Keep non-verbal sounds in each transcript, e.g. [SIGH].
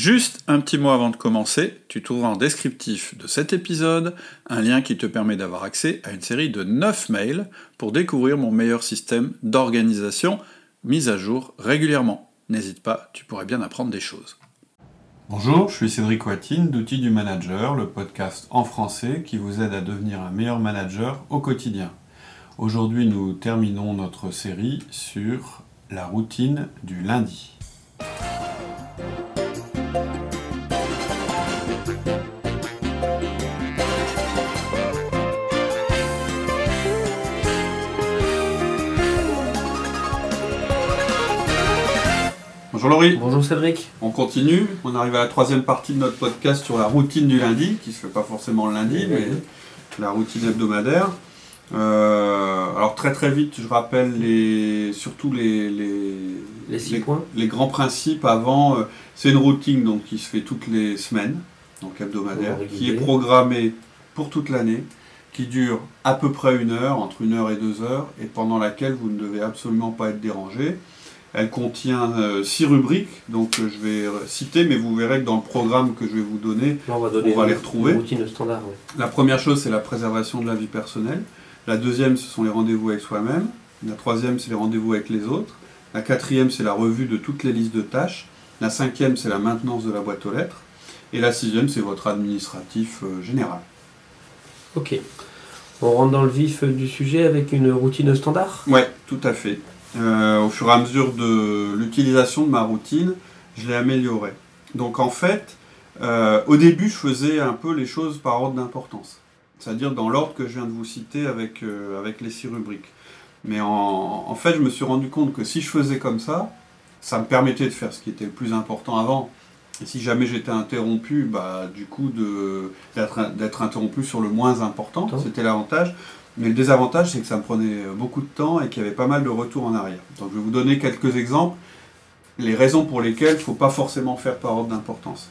Juste un petit mot avant de commencer, tu trouveras en descriptif de cet épisode un lien qui te permet d'avoir accès à une série de 9 mails pour découvrir mon meilleur système d'organisation mis à jour régulièrement. N'hésite pas, tu pourrais bien apprendre des choses. Bonjour, je suis Cédric Watine d'Outils du Manager, le podcast en français qui vous aide à devenir un meilleur manager au quotidien. Aujourd'hui, nous terminons notre série sur la routine du lundi. Bonjour Laurie. Bonjour Cédric. On continue. On arrive à la troisième partie de notre podcast sur la routine du lundi, qui se fait pas forcément le lundi, mais la routine hebdomadaire. Euh, alors très très vite, je rappelle les, surtout les, les, les, six points. les grands principes avant. Euh, c'est une routine donc, qui se fait toutes les semaines, donc hebdomadaire, qui est programmée pour toute l'année, qui dure à peu près une heure, entre une heure et deux heures, et pendant laquelle vous ne devez absolument pas être dérangé. Elle contient euh, six rubriques, donc euh, je vais citer, mais vous verrez que dans le programme que je vais vous donner, on va, les retrouver. Standard, La première chose, c'est la préservation de la vie personnelle. La deuxième, ce sont les rendez-vous avec soi-même. La troisième, c'est les rendez-vous avec les autres. La quatrième, c'est la revue de toutes les listes de tâches. La cinquième, c'est la maintenance de la boîte aux lettres. Et la sixième, c'est votre administratif euh, général. Ok. On rentre dans le vif du sujet avec une routine standard? Oui, tout à fait. Euh, au fur et à mesure de l'utilisation de ma routine, je l'ai améliorée. Donc en fait, euh, au début, je faisais un peu les choses par ordre d'importance. C'est-à-dire dans l'ordre que je viens de vous citer avec, euh, avec les six rubriques. Mais en, fait, je me suis rendu compte que si je faisais comme ça, ça me permettait de faire ce qui était le plus important avant. Et si jamais j'étais interrompu, bah, du coup, d'être interrompu sur le moins important, c'était l'avantage. Mais le désavantage, c'est que ça me prenait beaucoup de temps et qu'il y avait pas mal de retours en arrière. Donc je vais vous donner quelques exemples, les raisons pour lesquelles il ne faut pas forcément faire par ordre d'importance.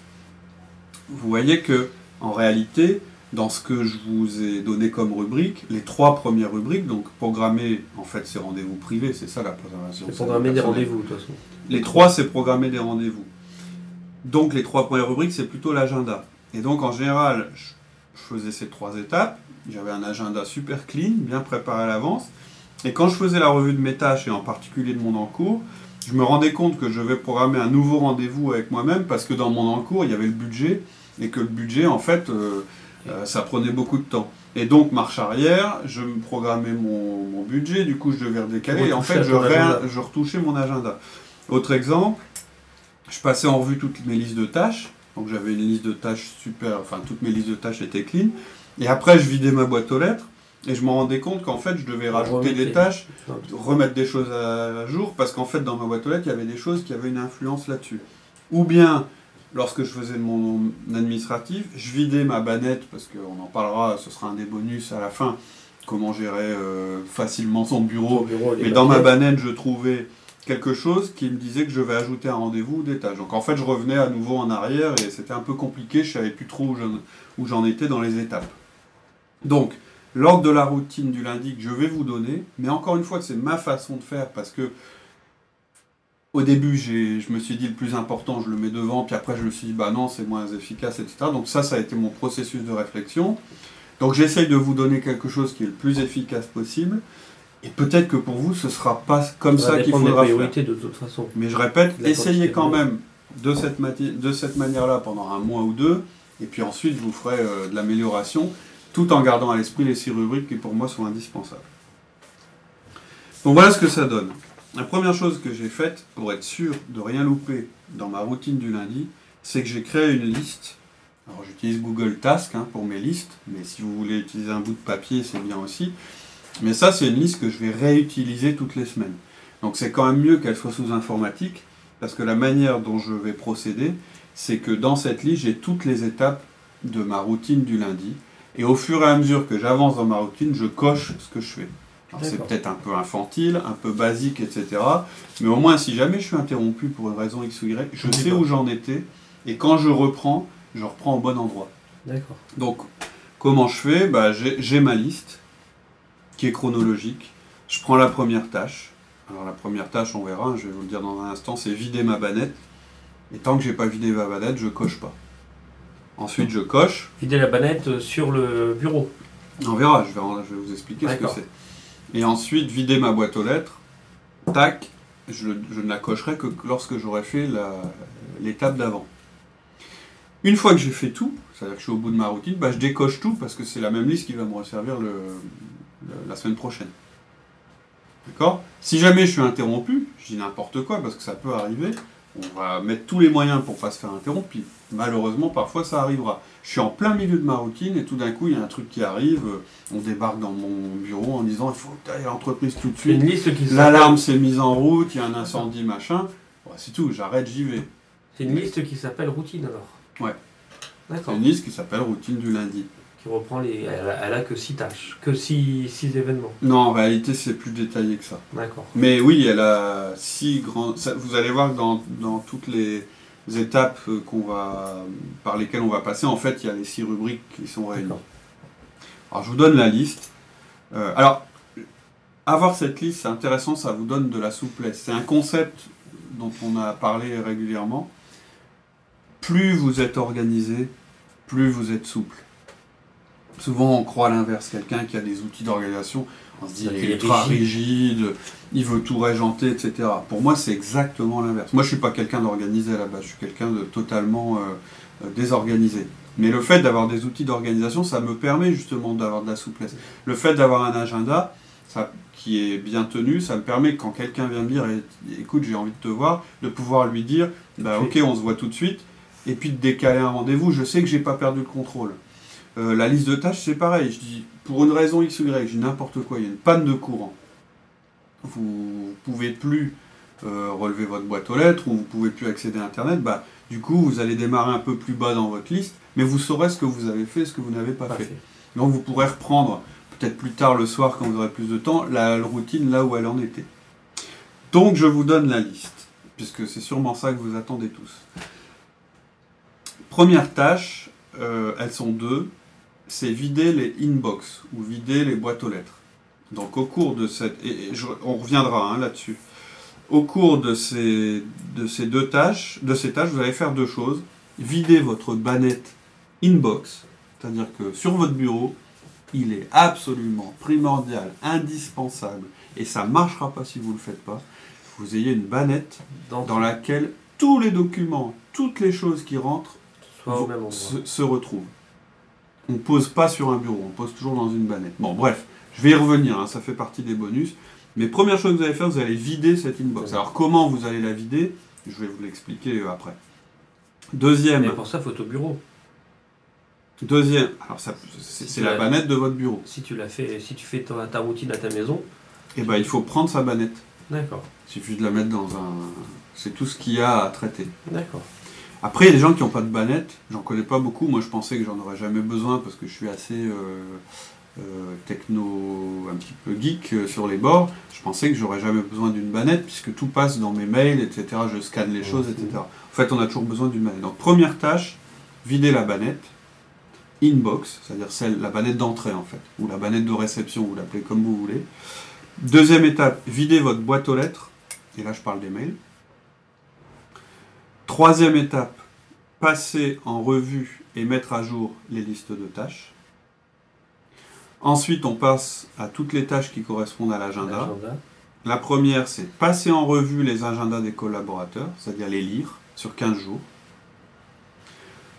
Vous voyez que, en réalité, dans ce que je vous ai donné comme rubrique, les trois premières rubriques, donc programmer, en fait, c'est rendez-vous privés, c'est ça la préservation. C'est programmer des rendez-vous, de toute façon. Les trois, c'est programmer des rendez-vous. Donc les trois premières rubriques, c'est plutôt l'agenda. Et donc en général, je faisais ces trois étapes. J'avais un agenda super clean, bien préparé à l'avance. Et quand je faisais la revue de mes tâches, et en particulier de mon encours, je me rendais compte que je vais programmer un nouveau rendez-vous avec moi-même parce que dans mon encours, il y avait le budget et que le budget, en fait, euh, euh, ça prenait beaucoup de temps. Et donc, marche arrière, je me programmais mon, budget, du coup, je devais redécaler et en fait, je, je retouchais mon agenda. Autre exemple, je passais en revue toutes mes listes de tâches. Donc, j'avais une liste de tâches super, enfin, toutes mes listes de tâches étaient clean. Et après, je vidais ma boîte aux lettres et je me rendais compte qu'en fait, je devais rajouter des tâches, remettre des choses à jour, parce qu'en fait, dans ma boîte aux lettres, il y avait des choses qui avaient une influence là-dessus. Ou bien, lorsque je faisais mon administratif, je vidais ma banette, parce qu'on en parlera, ce sera un des bonus à la fin, comment gérer euh, facilement son bureau. Mais dans ma banette, je trouvais quelque chose qui me disait que je vais ajouter un rendez-vous ou des tâches. Donc en fait, je revenais à nouveau en arrière et c'était un peu compliqué, je savais plus trop où j'en étais dans les étapes. Donc, l'ordre de la routine du lundi que je vais vous donner, mais encore une fois, c'est ma façon de faire parce que au début, je me suis dit le plus important, je le mets devant, puis après je me suis dit, bah non, c'est moins efficace, etc. Donc ça, ça a été mon processus de réflexion. Donc j'essaye de vous donner quelque chose qui est le plus efficace possible. Et peut-être que pour vous, ce ne sera pas comme ça qu'il faudra faire. de toute façon. Mais je répète, essayez quand même de cette, de cette manière-là pendant un mois ou deux, et puis ensuite vous ferez euh, de l'amélioration tout en gardant à l'esprit les six rubriques qui pour moi sont indispensables. Donc voilà ce que ça donne. La première chose que j'ai faite pour être sûr de rien louper dans ma routine du lundi, c'est que j'ai créé une liste. Alors j'utilise Google Task hein, pour mes listes, mais si vous voulez utiliser un bout de papier, c'est bien aussi. Mais ça, c'est une liste que je vais réutiliser toutes les semaines. Donc c'est quand même mieux qu'elle soit sous informatique, parce que la manière dont je vais procéder, c'est que dans cette liste, j'ai toutes les étapes de ma routine du lundi, et au fur et à mesure que j'avance dans ma routine, je coche ce que je fais. C'est peut-être un peu infantile, un peu basique, etc. Mais au moins, si jamais je suis interrompu pour une raison X ou Y, je sais où j'en étais. Et quand je reprends, je reprends au bon endroit. D'accord. Donc, comment je fais? Bah, J'ai ma liste qui est chronologique. Je prends la première tâche. Alors la première tâche, on verra, je vais vous le dire dans un instant, c'est vider ma banette. Et tant que j'ai pas vidé ma banette, je coche pas. Ensuite, je coche. Vider la banette sur le bureau. On verra, je vais, je vais vous expliquer ce que c'est. Et ensuite, vider ma boîte aux lettres. Tac, je, je ne la cocherai que lorsque j'aurai fait l'étape d'avant. Une fois que j'ai fait tout, c'est-à-dire que je suis au bout de ma routine, bah, je décoche tout parce que c'est la même liste qui va me resservir le, le- la semaine prochaine. D'accord? Si jamais je suis interrompu, je dis n'importe quoi parce que ça peut arriver, on va mettre tous les moyens pour pas se faire interrompre, puis malheureusement parfois ça arrivera. Je suis en plein milieu de ma routine et tout d'un coup il y a un truc qui arrive, euh, on débarque dans mon bureau en disant il faut que tu ailles à l'entreprise tout de suite, l'alarme s'est mise en route, il y a un incendie, machin. Bon, c'est tout, j'arrête, j'y vais. C'est une liste qui s'appelle routine alors. Ouais. C'est une liste qui s'appelle routine du lundi. Qui reprend les. Elle a, elle a que 6 tâches, que 6 six événements. Non, en réalité c'est plus détaillé que ça. D'accord. Mais oui, elle a six grands. vous allez voir que dans, dans toutes les étapes euh, qu'on va, par lesquelles on va passer, en fait, il y a les six rubriques qui sont réunies. Alors, je vous donne la liste. Euh, alors, avoir cette liste, c'est intéressant, ça vous donne de la souplesse. C'est un concept dont on a parlé régulièrement. Plus vous êtes organisé, plus vous êtes souple. Souvent, on croit l'inverse. Quelqu'un qui a des outils d'organisation, on se dit il est ultra rigide. il veut tout régenter, etc. Pour moi, c'est exactement l'inverse. Moi, je suis pas quelqu'un d'organisé à la base. Je suis quelqu'un de totalement euh, euh, désorganisé. Mais le fait d'avoir des outils d'organisation, ça me permet justement d'avoir de la souplesse. Le fait d'avoir un agenda ça, qui est bien tenu, ça me permet quand quelqu'un vient me dire écoute, j'ai envie de te voir, de pouvoir lui dire bah, ok, on se voit tout de suite, et puis de décaler un rendez-vous. Je sais que j'ai pas perdu le contrôle. Euh, la liste de tâches, c'est pareil. Je dis pour une raison X ou Y, je dis n'importe quoi, il y a une panne de courant. Vous pouvez plus euh, relever votre boîte aux lettres ou vous pouvez plus accéder à Internet, bah, du coup, vous allez démarrer un peu plus bas dans votre liste, mais vous saurez ce que vous avez fait, ce que vous n'avez pas fait. Donc vous pourrez reprendre peut-être plus tard le soir quand vous aurez plus de temps la routine là où elle en était. Donc je vous donne la liste, puisque c'est sûrement ça que vous attendez tous. Première tâche, euh, elles sont deux, c'est vider les inbox ou vider les boîtes aux lettres. Donc au cours de cette... Et, et je- on reviendra hein, là-dessus. Au cours de ces, de ces deux tâches, de ces tâches, vous allez faire deux choses. Vider votre banette inbox, c'est-à-dire que sur votre bureau, il est absolument primordial, indispensable, et ça ne marchera pas si vous ne le faites pas, que vous ayez une banette Dans, dans laquelle tous les documents, toutes les choses qui rentrent se retrouvent. On ne pose pas sur un bureau, on pose toujours dans une banette. Bon, bref, je vais y revenir, hein, ça fait partie des bonus. Mais première chose que vous allez faire, vous allez vider cette inbox. Alors comment vous allez la vider Je vais vous l'expliquer euh, après. Deuxième, Mais pour ça, faut au bureau. deuxième, alors ça, c'est Si la banette de votre bureau. Si tu l'as fait, si tu fais ta, ta routine à ta maison, Et ben il faut prendre sa banette. d'accord, Il suffit de la mettre dans un. C'est tout ce qu'il y a à traiter. d'accord. Après, il y a des gens qui n'ont pas de banette. J'en connais pas beaucoup. Moi, je pensais que j'en aurais jamais besoin parce que je suis assez euh, euh, techno, un petit peu geek euh, sur les bords. Je pensais que j'aurais jamais besoin d'une banette puisque tout passe dans mes mails, etc. Je scanne les choses, etc. En fait, on a toujours besoin d'une banette. Donc, première tâche, vider la banette. Inbox, c'est-à-dire celle, la banette d'entrée en fait, ou la banette de réception, vous l'appelez comme vous voulez. Deuxième étape, vider votre boîte aux lettres. Et là, je parle des mails. Troisième étape, passer en revue et mettre à jour les listes de tâches. Ensuite, on passe à toutes les tâches qui correspondent à l'agenda. La première, c'est passer en revue les agendas des collaborateurs, c'est-à-dire les lire sur 15 jours.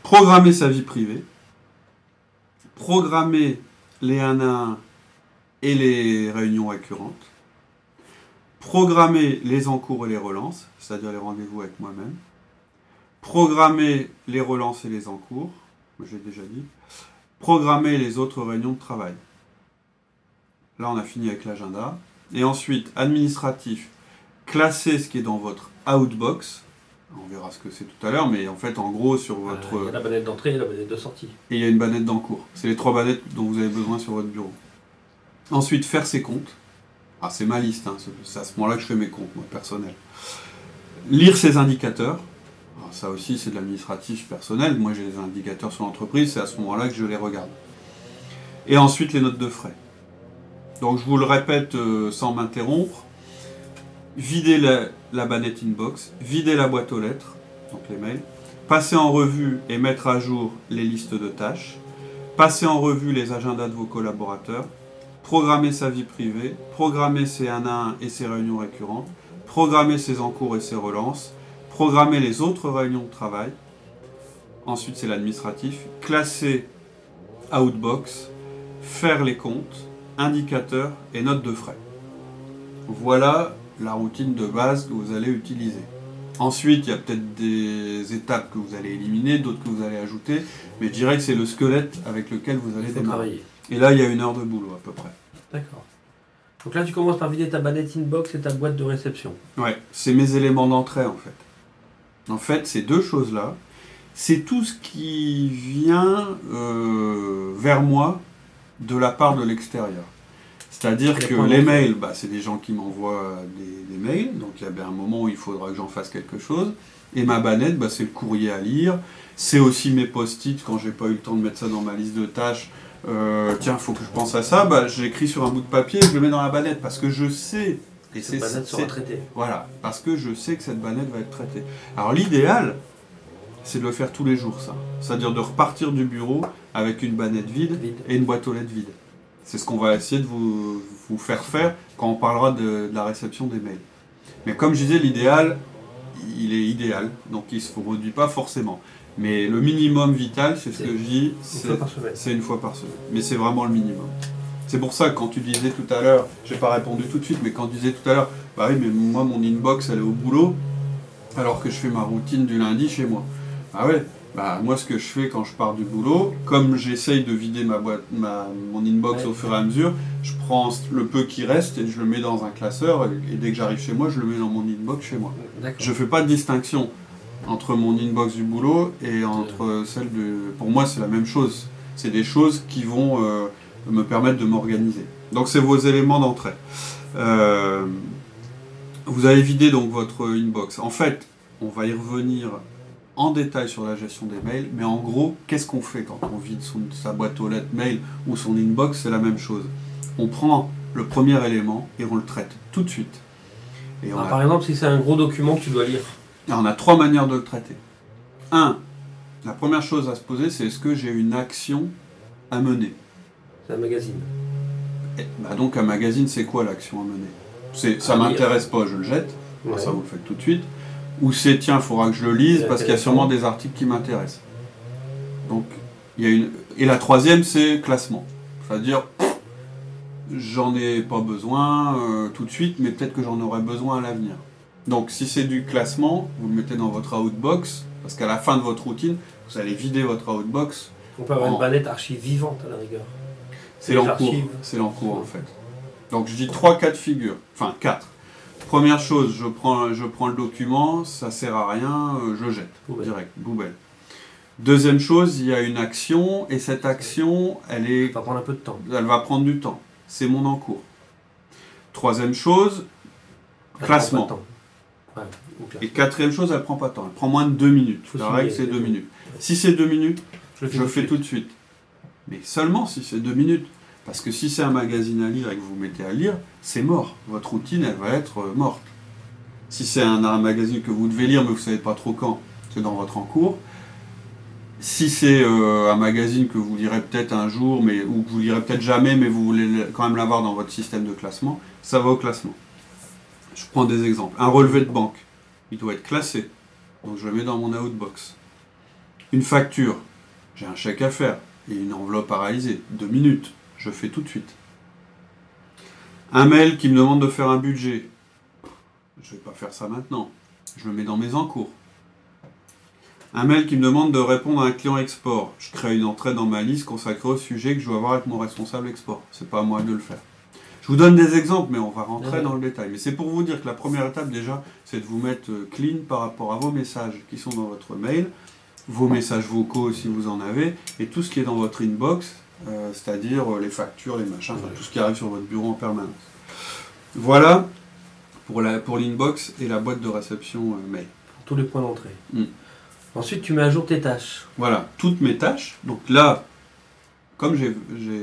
Programmer sa vie privée. Programmer les 1 à 1 et les réunions récurrentes. Programmer les encours et les relances, c'est-à-dire les rendez-vous avec moi-même. Programmer les relances et les encours, j'ai déjà dit. Programmer les autres réunions de travail. Là, on a fini avec l'agenda. Et ensuite, administratif, classer ce qui est dans votre outbox. On verra ce que c'est tout à l'heure, mais en fait, en gros, sur Euh, votre. Il y a la banette d'entrée et la banette de sortie. Et il y a une banette d'encours. C'est les trois bannettes dont vous avez besoin sur votre bureau. Ensuite, faire ses comptes. Ah, c'est ma liste, hein. c'est c'est à ce moment-là que je fais mes comptes, moi, personnel. Lire ses indicateurs. Alors, ça aussi, c'est de l'administratif personnel. Moi, j'ai des indicateurs sur l'entreprise, c'est à ce moment-là que je les regarde. Et ensuite, les notes de frais. Donc, je vous le répète euh, sans m'interrompre. Vider la, la banette inbox, vider la boîte aux lettres, donc les mails, passer en revue et mettre à jour les listes de tâches, passer en revue les agendas de vos collaborateurs, programmer sa vie privée, programmer ses 1 à 1 et ses réunions récurrentes, programmer ses encours et ses relances, programmer les autres réunions de travail. Ensuite, c'est l'administratif, classer Outbox, faire les comptes, indicateurs et notes de frais. Voilà la routine de base que vous allez utiliser. Ensuite, il y a peut-être des étapes que vous allez éliminer, d'autres que vous allez ajouter, mais je dirais que c'est le squelette avec lequel vous allez démarrer. travailler. Et là, il y a une heure de boulot à peu près. D'accord. Donc là, tu commences par vider ta banette inbox et ta boîte de réception. Ouais, c'est mes éléments d'entrée en fait. En fait, ces deux choses-là, c'est tout ce qui vient euh, vers moi de la part de l'extérieur. C'est-à-dire que les mails, bah, c'est des gens qui m'envoient des, des mails, donc il y a bien un moment où il faudra que j'en fasse quelque chose. Et ma banette, bah, c'est le courrier à lire. C'est aussi mes post-it quand j'ai pas eu le temps de mettre ça dans ma liste de tâches. Euh, tiens, faut que je pense à ça. Bah, je l'écris sur un bout de papier et je le mets dans la banette parce que je sais. Et Cette banette sera traitée. voilà, parce que je sais que cette banette va être traitée. Alors l'idéal, c'est de le faire tous les jours, ça. C'est-à-dire de repartir du bureau avec une banette vide Vide. et une boîte aux lettres vide. C'est ce qu'on va essayer de vous, vous faire faire quand on parlera de, de la réception des mails. Mais comme je disais, l'idéal, il est idéal, donc il ne se reproduit pas forcément. Mais le minimum vital, c'est ce que je dis, c'est une fois par semaine. Mais c'est vraiment le minimum. C'est pour ça que quand tu disais tout à l'heure, j'ai pas répondu tout de suite, mais quand tu disais tout à l'heure, bah oui, mais moi mon inbox elle est au boulot, alors que je fais ma routine du lundi chez moi. Ah ouais, bah moi ce que je fais quand je pars du boulot, comme j'essaye de vider ma boîte, ma, mon inbox Ouais. au fur et à mesure, je prends le peu qui reste et je le mets dans un classeur, et dès que j'arrive chez moi, je le mets dans mon inbox chez moi. Je fais pas de distinction entre mon inbox du boulot et entre celle de. Pour moi, c'est la même chose. C'est des choses qui vont euh, me permettre de m'organiser. Donc, c'est vos éléments d'entrée. Euh, vous avez vidé donc votre inbox. En fait, on va y revenir en détail sur la gestion des mails, mais en gros, qu'est-ce qu'on fait quand on vide son- sa boîte aux lettres mail ou son inbox? C'est la même chose. On prend le premier élément et on le traite tout de suite. Et on Alors, a- par exemple, si c'est un gros document que tu dois lire, on a trois manières de le traiter. Un, la première chose à se poser, c'est est-ce que j'ai une action à mener? C'est un magazine. Et, bah Donc un magazine, c'est quoi l'action à mener? C'est ça lire. m'intéresse pas, je le jette. Ouais. Ça vous le faites tout de suite. Ou c'est tiens, il faudra que je le lise parce qu'il y a sûrement des articles qui m'intéressent. Donc il y a une et la troisième, c'est classement. C'est-à-dire j'en ai pas besoin euh, tout de suite, mais peut-être que j'en aurai besoin à l'avenir. Donc si c'est du classement, vous le mettez dans votre outbox parce qu'à la fin de votre routine, vous allez vider votre outbox. On peut avoir En- une banette archive vivante à la rigueur. C'est l'encours. archives. C'est l'encours en fait. Donc je dis trois cas de figure. Enfin quatre. Première chose, je prends, je prends le document, ça sert à rien, euh, je jette Poubelle. direct, poubelle. Deuxième chose, il y a une action et cette action, elle est, Ça va prendre un peu de temps. elle va prendre du temps. C'est mon encours. Troisième chose, Ça Classement. prend pas de temps. Ouais, et quatrième chose, elle prend pas de temps. Elle prend moins de deux minutes. La règle c'est deux minutes. Si c'est deux minutes, Je le fais, je tout de suite. Mais seulement si c'est deux minutes. Parce que si c'est un magazine à lire et que vous vous mettez à lire, c'est mort. Votre routine, elle va être euh, morte. Si c'est un, un magazine que vous devez lire, mais vous ne savez pas trop quand, c'est dans votre encours. Si c'est euh, un magazine que vous lirez peut-être un jour, mais, ou que vous lirez peut-être jamais, mais vous voulez le- quand même l'avoir dans votre système de classement, ça va au classement. Je prends des exemples. Un relevé de banque, il doit être classé. Donc je le mets dans mon outbox. Une facture, j'ai un chèque à faire et une enveloppe à réaliser. Deux minutes, je fais tout de suite. Un mail qui me demande de faire un budget. Je ne vais pas faire ça maintenant. Je le mets dans mes encours. Un mail qui me demande de répondre à un client export. Je crée une entrée dans ma liste consacrée au sujet que je dois avoir avec mon responsable export. C'est pas à moi de le faire. Je vous donne des exemples, mais on va rentrer Ouais. dans le détail. Mais c'est pour vous dire que la première étape déjà, c'est de vous mettre euh, clean par rapport à vos messages qui sont dans votre mail, vos messages vocaux si vous en avez, et tout ce qui est dans votre inbox, euh, c'est-à-dire euh, les factures, les machins, enfin, tout ce qui arrive sur votre bureau en permanence. Voilà pour la pour l'inbox et la boîte de réception euh, mail. Pour tous les points d'entrée. Mm. Ensuite, tu mets à jour tes tâches. Voilà, toutes mes tâches. Donc là, comme j'ai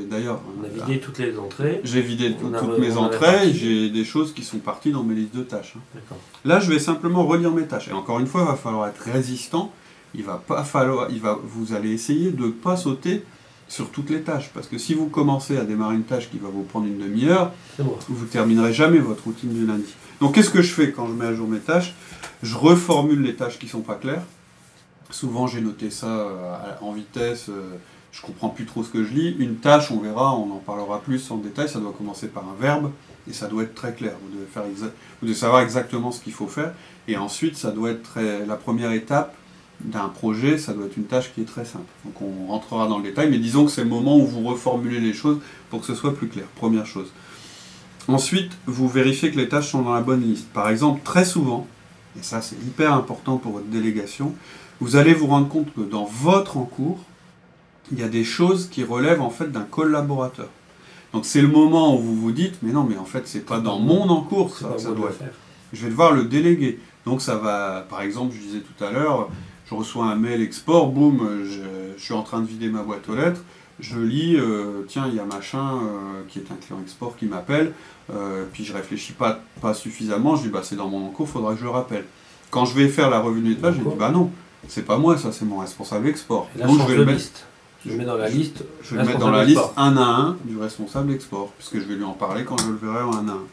d'ailleurs. On a vidé toutes les entrées. J'ai vidé a- toutes mes entrées, j'ai des choses qui sont parties dans mes listes de tâches. hein. Là, je vais simplement relire mes tâches. Et encore une fois, il va falloir être résistant. Il va pas falloir, il va, vous allez essayer de ne pas sauter sur toutes les tâches. Parce que si vous commencez à démarrer une tâche qui va vous prendre une demi-heure, moi. vous terminerez jamais votre routine du lundi. Donc, qu'est-ce que je fais quand je mets à jour mes tâches? Je reformule les tâches qui sont pas claires. Souvent, j'ai noté ça euh, en vitesse. euh, je comprends plus trop ce que je lis. Une tâche, on verra, on en parlera plus en détail. Ça doit commencer par un verbe et ça doit être très clair. Vous devez, faire vous devez savoir exactement ce qu'il faut faire. Et ensuite, ça doit être très- la première étape d'un projet. Ça doit être une tâche qui est très simple. Donc, on rentrera dans le détail. Mais disons que c'est le moment où vous reformulez les choses pour que ce soit plus clair. Première chose. Ensuite, vous vérifiez que les tâches sont dans la bonne liste. Par exemple, très souvent, et ça c'est hyper important pour votre délégation, vous allez vous rendre compte que dans votre encours, il y a des choses qui relèvent en fait d'un collaborateur. Donc c'est le moment où vous vous dites, mais non, mais en fait c'est pas dans mon encours, ça, ça doit faire. je vais devoir le déléguer. Donc ça va, par exemple, je disais tout à l'heure, je reçois un mail export, boum, je, je suis en train de vider ma boîte aux lettres, je lis, euh, tiens, il y a machin euh, qui est un client export qui m'appelle, euh, puis je réfléchis pas, pas suffisamment, je dis bah c'est dans mon encours, faudra que je le rappelle. Quand je vais faire la revue de nettoyage, je dis bah non, c'est pas moi, ça c'est mon responsable export. Et là, Donc change je vais le mettre. Je mets dans la liste. je vais le mettre dans la liste un à un du responsable export, puisque je vais lui en parler quand je le verrai en un à un.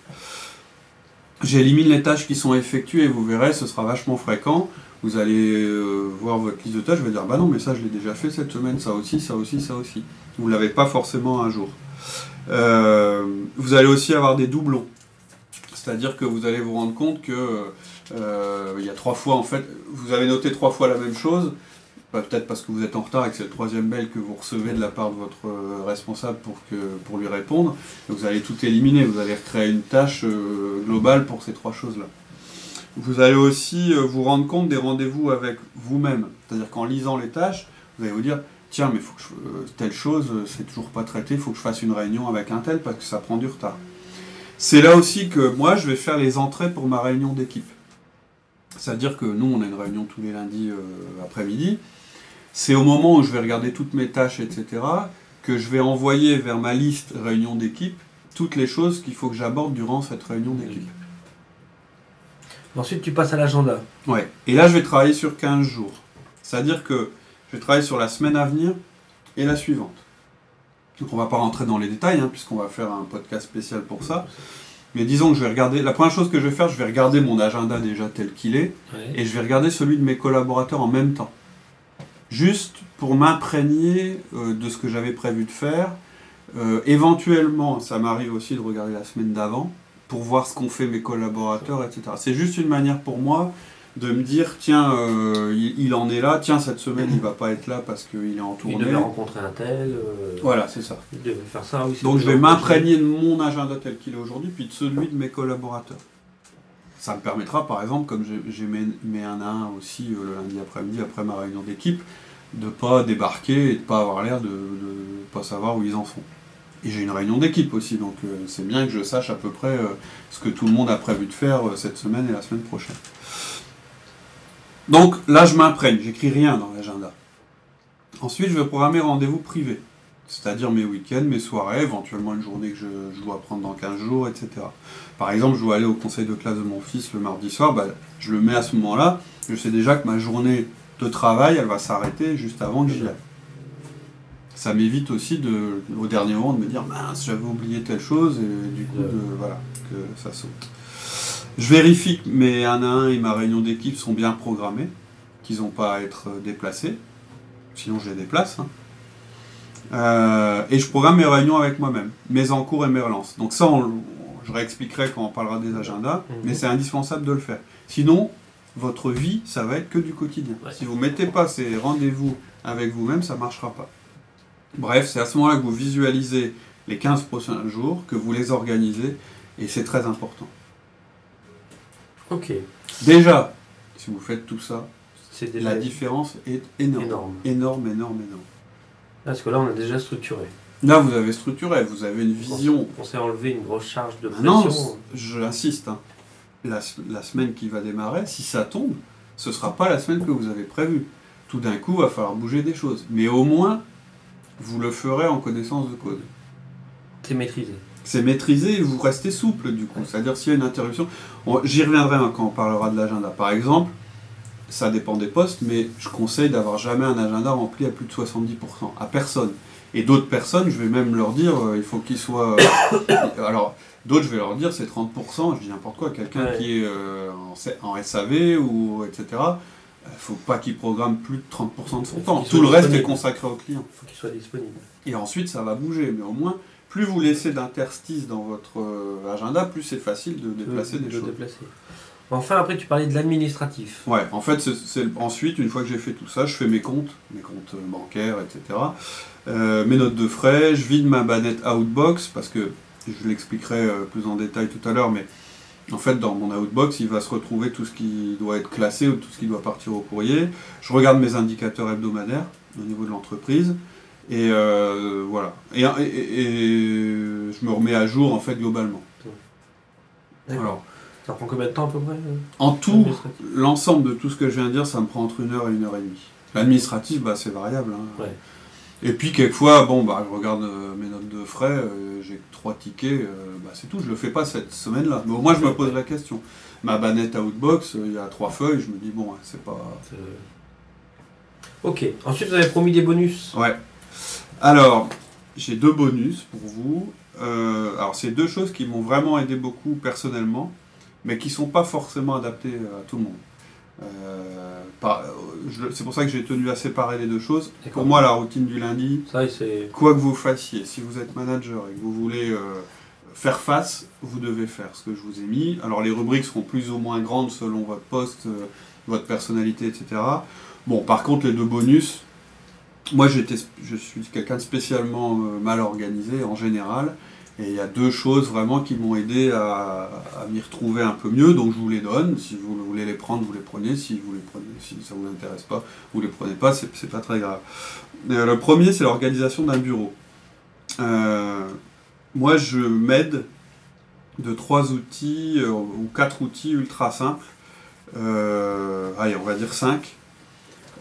J'élimine les tâches qui sont effectuées, vous verrez, ce sera vachement fréquent. Vous allez euh, voir votre liste de tâches, je vais dire, bah non, mais ça je l'ai déjà fait cette semaine, ça aussi, ça aussi, ça aussi. Vous ne l'avez pas forcément un jour. Euh, vous allez aussi avoir des doublons. C'est-à-dire que vous allez vous rendre compte que euh, il y a trois fois, en fait, vous avez noté trois fois la même chose, bah, peut-être parce que vous êtes en retard et que c'est le troisième mail que vous recevez de la part de votre responsable pour, pour lui répondre. Donc vous allez tout éliminer, vous allez recréer une tâche globale pour ces trois choses-là. Vous allez aussi euh, vous rendre compte des rendez-vous avec vous-même. C'est-à-dire qu'en lisant les tâches, vous allez vous dire tiens, mais faut que euh, telle chose, euh, c'est toujours pas traité, il faut que je fasse une réunion avec un tel parce que ça prend du retard. C'est là aussi que moi, je vais faire les entrées pour ma réunion d'équipe. C'est-à-dire que nous, on a une réunion tous les lundis après-midi. C'est au moment où je vais regarder toutes mes tâches, etc., que je vais envoyer vers ma liste réunion d'équipe toutes les choses qu'il faut que j'aborde durant cette réunion d'équipe. Ensuite, tu passes à l'agenda. Ouais. Et là, je vais travailler sur 15 jours. C'est-à-dire que je vais travailler sur la semaine à venir et la suivante. Donc, on va pas rentrer dans les détails, hein, puisqu'on va faire un podcast spécial pour ça. Mais disons que je vais regarder. La première chose que je vais faire, je vais regarder mon agenda déjà tel qu'il est. Ouais. et je vais regarder celui de mes collaborateurs en même temps. Juste pour m'imprégner euh, de ce que j'avais prévu de faire. Euh, éventuellement, ça m'arrive aussi de regarder la semaine d'avant pour voir ce qu'ont fait mes collaborateurs, etc. C'est juste une manière pour moi de me dire, tiens, euh, il, il en est là, tiens, cette semaine, il va pas être là parce qu'il est en Il tournée. devait rencontrer un tel. euh, Voilà, c'est ça. Il devait faire ça. Oui, c'est Donc je vais m'imprégner de mon agenda tel qu'il est aujourd'hui, puis de celui de mes collaborateurs. Ça me permettra, par exemple, comme j'ai- mes, mes 1 à 1 aussi euh, le lundi après-midi, après ma réunion d'équipe, de pas débarquer et de pas avoir l'air de ne pas savoir où ils en sont. Et j'ai une réunion d'équipe aussi, donc euh, c'est bien que je sache à peu près euh, ce que tout le monde a prévu de faire euh, cette semaine et la semaine prochaine. Donc là, je m'imprègne, j'écris rien dans l'agenda. Ensuite, je vais programmer rendez-vous privés c'est-à-dire mes week-ends, mes soirées, éventuellement une journée que je, je dois prendre dans 15 jours, etc. Par exemple, je dois aller au conseil de classe de mon fils le mardi soir, bah, je le mets à ce moment-là, je sais déjà que ma journée de travail, elle va s'arrêter juste avant que j'y aille. Ça m'évite aussi de, au dernier moment de me dire mince, j'avais oublié telle chose, et du coup, de, voilà, que ça saute. Je vérifie que mes 1 à 1 et ma réunion d'équipe sont bien programmés, qu'ils n'ont pas à être euh, déplacés, sinon je les déplace. hein. Euh, et je programme mes réunions avec moi-même, mes encours et mes relances. Donc ça, on- je réexpliquerai quand on parlera des agendas, Mhm. mais c'est indispensable de le faire. Sinon, votre vie, ça va être que du quotidien. Ouais. Si vous ne mettez pas ces rendez-vous avec vous-même, ça ne marchera pas. Bref, c'est à ce moment-là que vous visualisez les 15 prochains jours, que vous les organisez, et c'est très important. Ok. Déjà, si vous faites tout ça, C'est déjà la différence est énorme. énorme. Énorme, énorme, énorme. Parce que là, on a déjà structuré. Là, vous avez structuré, vous avez une vision On s'est enlevé une grosse charge de Ah non, pression. je l'insiste, hein. la, la semaine qui va démarrer, si ça tombe, ce ne sera pas la semaine que vous avez prévue. Tout d'un coup, il va falloir bouger des choses. Mais au moins, vous le ferez en connaissance de code. C'est maîtrisé. C'est maîtrisé et vous restez souple du coup. C'est-à-dire s'il y a une interruption, on- j'y reviendrai hein, quand on parlera de l'agenda. Par exemple, ça dépend des postes, mais je conseille d'avoir jamais un agenda rempli à plus de 70%, à personne. Et d'autres personnes, je vais même leur dire, euh, il faut qu'ils soient... euh, [COUGHS] alors, d'autres, je vais leur dire, c'est 30%, je dis n'importe quoi, quelqu'un Ouais. qui est euh, en, en SAV ou etc., faut pas qu'il programme plus de 30% de son Il temps. Tout le reste est consacré au client. Il faut qu'il soit disponible. Et ensuite, ça va bouger. Mais au moins, plus vous laissez d'interstices dans votre euh, agenda, plus c'est facile de déplacer de, des de choses. déplacer. Enfin, après, tu parlais de l'administratif. Ouais, en fait, c'est ensuite, une fois que j'ai fait tout ça, je fais mes comptes, mes comptes euh, bancaires, etc. Euh, mes notes de frais, je vide ma bannette Outbox, parce que je l'expliquerai euh, plus en détail tout à l'heure, mais en fait, dans mon Outbox, il va se retrouver tout ce qui doit être classé ou tout ce qui doit partir au courrier. Je regarde mes indicateurs hebdomadaires au niveau de l'entreprise. Et euh, voilà. Et, et- et- et je me remets à jour, en fait, globalement. Alors, Ça prend combien de temps à peu près euh, en tout, l'ensemble de tout ce que je viens de dire, ça me prend entre une heure et une heure et demie. L'administratif, bah, c'est variable. hein. Ouais. Et puis, quelquefois, bon, bah, je regarde euh, mes notes de frais, euh, j'ai trois tickets, euh, bah, c'est tout, je le fais pas cette semaine-là. Mais au moins, je me pose la question. Ma bannette Outbox, euh, il y a trois feuilles, je me dis, bon, c'est pas. Ok. Ensuite, vous avez promis des bonus. Ouais. Alors, j'ai deux bonus pour vous. Euh, alors, c'est deux choses qui m'ont vraiment aidé beaucoup personnellement, mais qui sont pas forcément adaptées à tout le monde. Euh, euh, c'est pour ça que j'ai tenu à séparer les deux choses. Pour moi, la routine du lundi, Ça, quoi que vous fassiez, si vous êtes manager et que vous voulez euh, faire face, vous devez faire ce que je vous ai mis. Alors les rubriques seront plus ou moins grandes selon votre poste, euh, votre personnalité, etc. Bon, par contre, les deux bonus, moi j'étais, je suis quelqu'un de spécialement euh, mal organisé en général. Et il y a deux choses vraiment qui m'ont aidé à, m'y retrouver un peu mieux, donc je vous les donne. Si vous voulez les prendre, vous les prenez. Si vous les prenez, si ça vous intéresse pas, vous les prenez pas. C'est, c'est pas très grave. Euh, le premier, c'est l'organisation d'un bureau. Euh, moi, je m'aide de trois outils euh, ou quatre outils ultra simples. On va dire cinq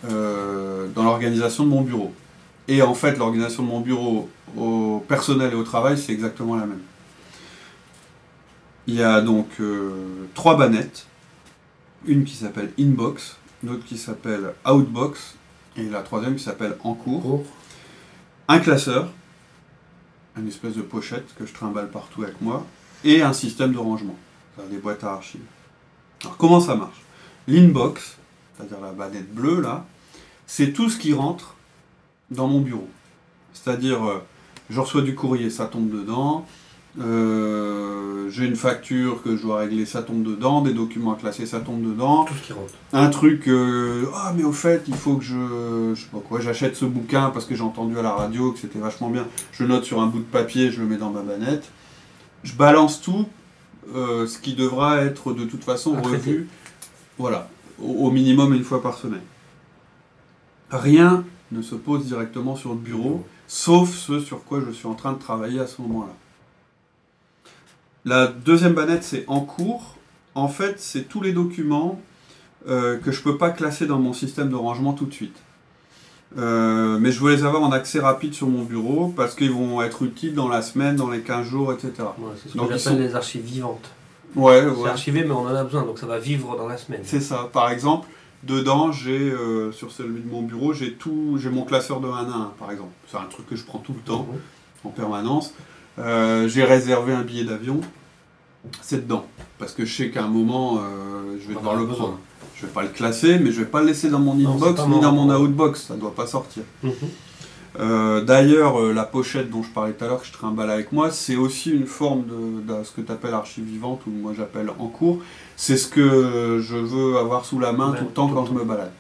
dans l'organisation de mon bureau. Et en fait, l'organisation de mon bureau au personnel et au travail, c'est exactement la même. Il y a donc euh, trois bannettes. Une qui s'appelle Inbox, une autre qui s'appelle Outbox, et la troisième qui s'appelle En cours un classeur, une espèce de pochette que je trimballe partout avec moi, et un système de rangement, des boîtes à archives. Alors comment ça marche? L'inbox, c'est-à-dire la bannette bleue là, c'est tout ce qui rentre dans mon bureau. C'est-à-dire, euh, je reçois du courrier, ça tombe dedans. euh, j'ai une facture que je dois régler, ça tombe dedans. Des documents à classer, ça tombe dedans Tout ce qui rentre. un truc euh, ah mais au fait il faut que je je sais pas quoi j'achète ce bouquin parce que j'ai entendu à la radio que c'était vachement bien je note sur un bout de papier je le mets dans ma bannette je balance tout euh, ce qui devra être de toute façon revu voilà au, au minimum une fois par semaine rien ne se pose directement sur le bureau sauf ce sur quoi je suis en train de travailler à ce moment-là. La deuxième bannette, c'est en cours. En fait, c'est tous les documents euh, que je ne peux pas classer dans mon système de rangement tout de suite. Euh, mais je veux les avoir en accès rapide sur mon bureau parce qu'ils vont être utiles dans la semaine, dans les 15 jours, etc. Ouais, c'est ce que j'appelle sont- les archives vivantes. Ouais, C'est ouais. archivé, mais on en a besoin, donc ça va vivre dans la semaine. C'est ça. Par exemple, dedans, j'ai euh, sur celui de mon bureau, j'ai tout, j'ai mon classeur de 1 à 1, par exemple. C'est un truc que je prends tout le temps. En permanence. Euh, j'ai réservé un billet d'avion, c'est dedans. Parce que je sais qu'à un moment, euh, je vais On devoir le besoin. prendre. Je vais pas le classer, mais je vais pas le laisser dans mon inbox ni dans mon outbox, ça doit pas sortir. Mhm. Euh, D'ailleurs, euh, la pochette dont je parlais tout à l'heure, que je trimballe avec moi, c'est aussi une forme de, de ce que tu appelles archive vivante, ou moi j'appelle en cours. C'est ce que je veux avoir sous la main Ouais, tout le temps tout quand le je me balade.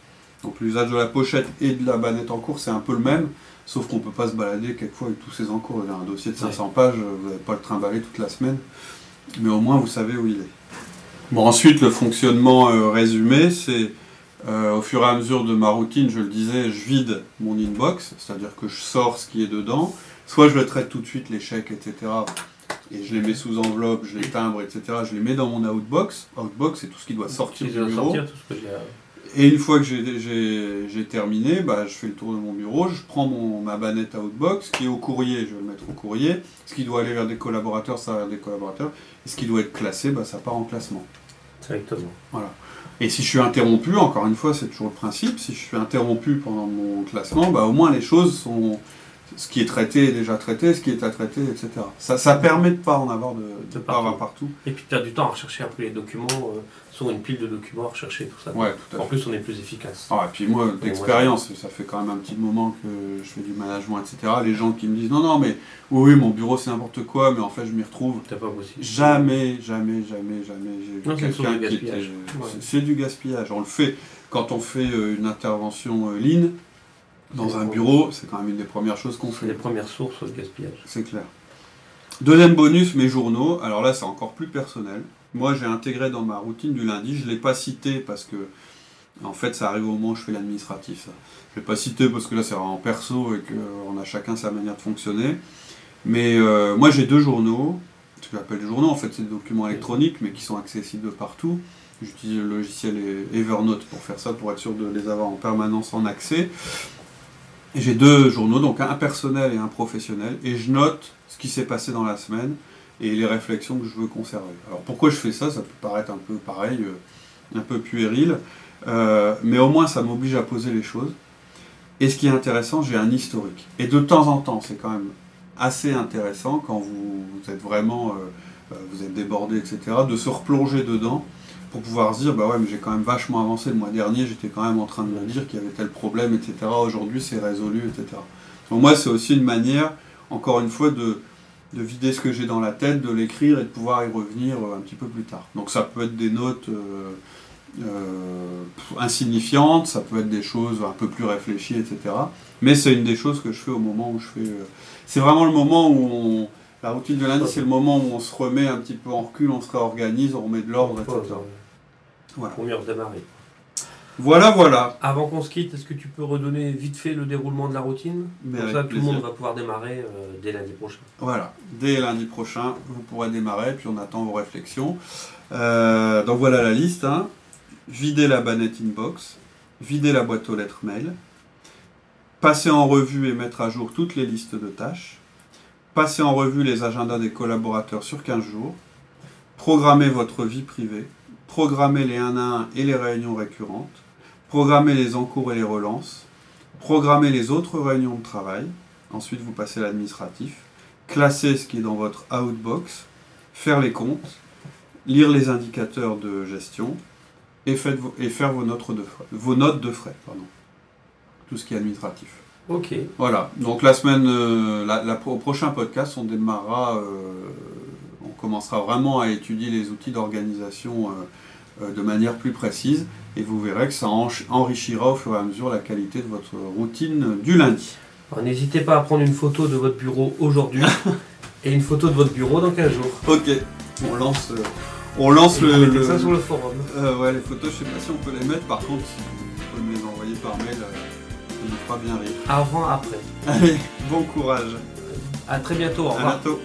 Donc l'usage de la pochette et de la bannette en cours, c'est un peu le même, sauf qu'on peut pas se balader quelquefois avec tous ces encours. Il y a un dossier de 500 pages, vous n'allez pas le trimballer toute la semaine, mais au moins vous savez où il est. Bon, ensuite, le fonctionnement euh, résumé, c'est euh, au fur et à mesure de ma routine, je le disais, je vide mon inbox, c'est-à-dire que je sors ce qui est dedans. Soit je le traite tout de suite, les chèques, etc. Et je les mets sous enveloppe, je les timbre, etc. Je les mets dans mon outbox. Outbox, c'est tout ce qui doit sortir du bureau. sortir tout ce que j'ai à- Et une fois que j'ai- terminé, bah, je fais le tour de mon bureau, je prends mon, ma banette Outbox, qui est au courrier, je vais le mettre au courrier. Ce qui doit aller vers des collaborateurs, ça va vers des collaborateurs. Et ce qui doit être classé, bah, ça part en classement. Directement. Et si je suis interrompu, encore une fois, c'est toujours le principe, si je suis interrompu pendant mon classement, bah, au moins les choses sont. Ce qui est traité est déjà traité, ce qui est à traiter, etc. Ça, ça permet de pas en avoir de, de, De avoir partout. Et puis tu as du temps à rechercher un peu les documents, euh, sur une pile de documents à rechercher, tout ça. Ouais, tout à En fait. plus, on est plus efficace. Ah, et puis moi, d'expérience, ça fait quand même un petit moment que je fais du management, etc. Les gens qui me disent non, non, mais oui, oui, mon bureau c'est n'importe quoi, mais en fait je m'y retrouve. Pas possible. Jamais, jamais, jamais, jamais j'ai c'est quelqu'un du qui était. gaspillage. Ouais. c'est- du gaspillage. On le fait quand on fait euh, une intervention euh, lean dans un bureau, c'est quand même une des premières choses qu'on C'est les fait. premières sources de gaspillage. C'est clair. Deuxième bonus, mes journaux. Alors là, c'est encore plus personnel. Moi, j'ai intégré dans ma routine du lundi. Je ne l'ai pas cité parce que, en fait, ça arrive au moment où je fais l'administratif. ça. Je ne l'ai pas cité parce que là, c'est vraiment perso et qu'on a chacun sa manière de fonctionner. Mais euh, moi, j'ai deux journaux. Ce que j'appelle des journaux, en fait, c'est des documents électroniques, mais qui sont accessibles de partout. J'utilise le logiciel Evernote pour faire ça, pour être sûr de les avoir en permanence en accès. J'ai deux journaux, donc un personnel et un professionnel, et je note ce qui s'est passé dans la semaine et les réflexions que je veux conserver. Alors pourquoi je fais ça? Ça peut paraître un peu pareil, euh, un peu puéril, euh, mais au moins ça m'oblige à poser les choses. Et ce qui est intéressant, j'ai un historique. Et de temps en temps, c'est quand même assez intéressant quand vous, êtes vraiment, euh, vous êtes débordé, etc., de se replonger dedans pour pouvoir se dire, bah ouais, mais j'ai quand même vachement avancé le mois dernier, j'étais quand même en train de me dire qu'il y avait tel problème, etc. Aujourd'hui, c'est résolu, etc. Donc moi, c'est aussi une manière, encore une fois, de, de vider ce que j'ai dans la tête, de l'écrire et de pouvoir y revenir euh, un petit peu plus tard. Donc ça peut être des notes euh, euh, insignifiantes, ça peut être des choses un peu plus réfléchies, etc. Mais c'est une des choses que je fais au moment où je fais... C'est vraiment le moment où on... La routine de lundi, c'est le moment où on se remet un petit peu en recul, on se réorganise, on remet de l'ordre, etc. Voilà. Pour mieux redémarrer. Voilà, voilà. Avant qu'on se quitte, est-ce que tu peux redonner vite fait le déroulement de la routine Mais Comme ça, tout le monde va pouvoir démarrer euh, dès lundi prochain. Voilà, dès lundi prochain, vous pourrez démarrer, puis on attend vos réflexions. Euh, donc voilà la liste. hein. Vider la banette inbox, vider la boîte aux lettres mail, passer en revue et mettre à jour toutes les listes de tâches, passer en revue les agendas des collaborateurs sur 15 jours, programmer votre vie privée, programmer les 1 à 1 et les réunions récurrentes, programmer les encours et les relances, programmer les autres réunions de travail, ensuite vous passez à l'administratif, classer ce qui est dans votre outbox, faire les comptes, lire les indicateurs de gestion et, faites vos- et faire vos notes de frais. Vos notes de frais pardon. Tout ce qui est administratif. Ok. Voilà, donc la semaine, euh, la, la- au prochain podcast, on démarrera, euh, commencera vraiment à étudier les outils d'organisation euh, euh, de manière plus précise et vous verrez que ça enrichira au fur et à mesure la qualité de votre routine du lundi. N'hésitez pas à prendre une photo de votre bureau aujourd'hui [LAUGHS] et une photo de votre bureau dans 15 jours. Ok, on lance, euh, on lance Et le, ça sur le forum. Euh, ouais, les photos, je sais pas si on peut les mettre. Par contre, si vous pouvez me les envoyer par mail, ça nous fera bien rire. Avant, après. Allez, bon courage. À très bientôt. Au À revoir. bientôt.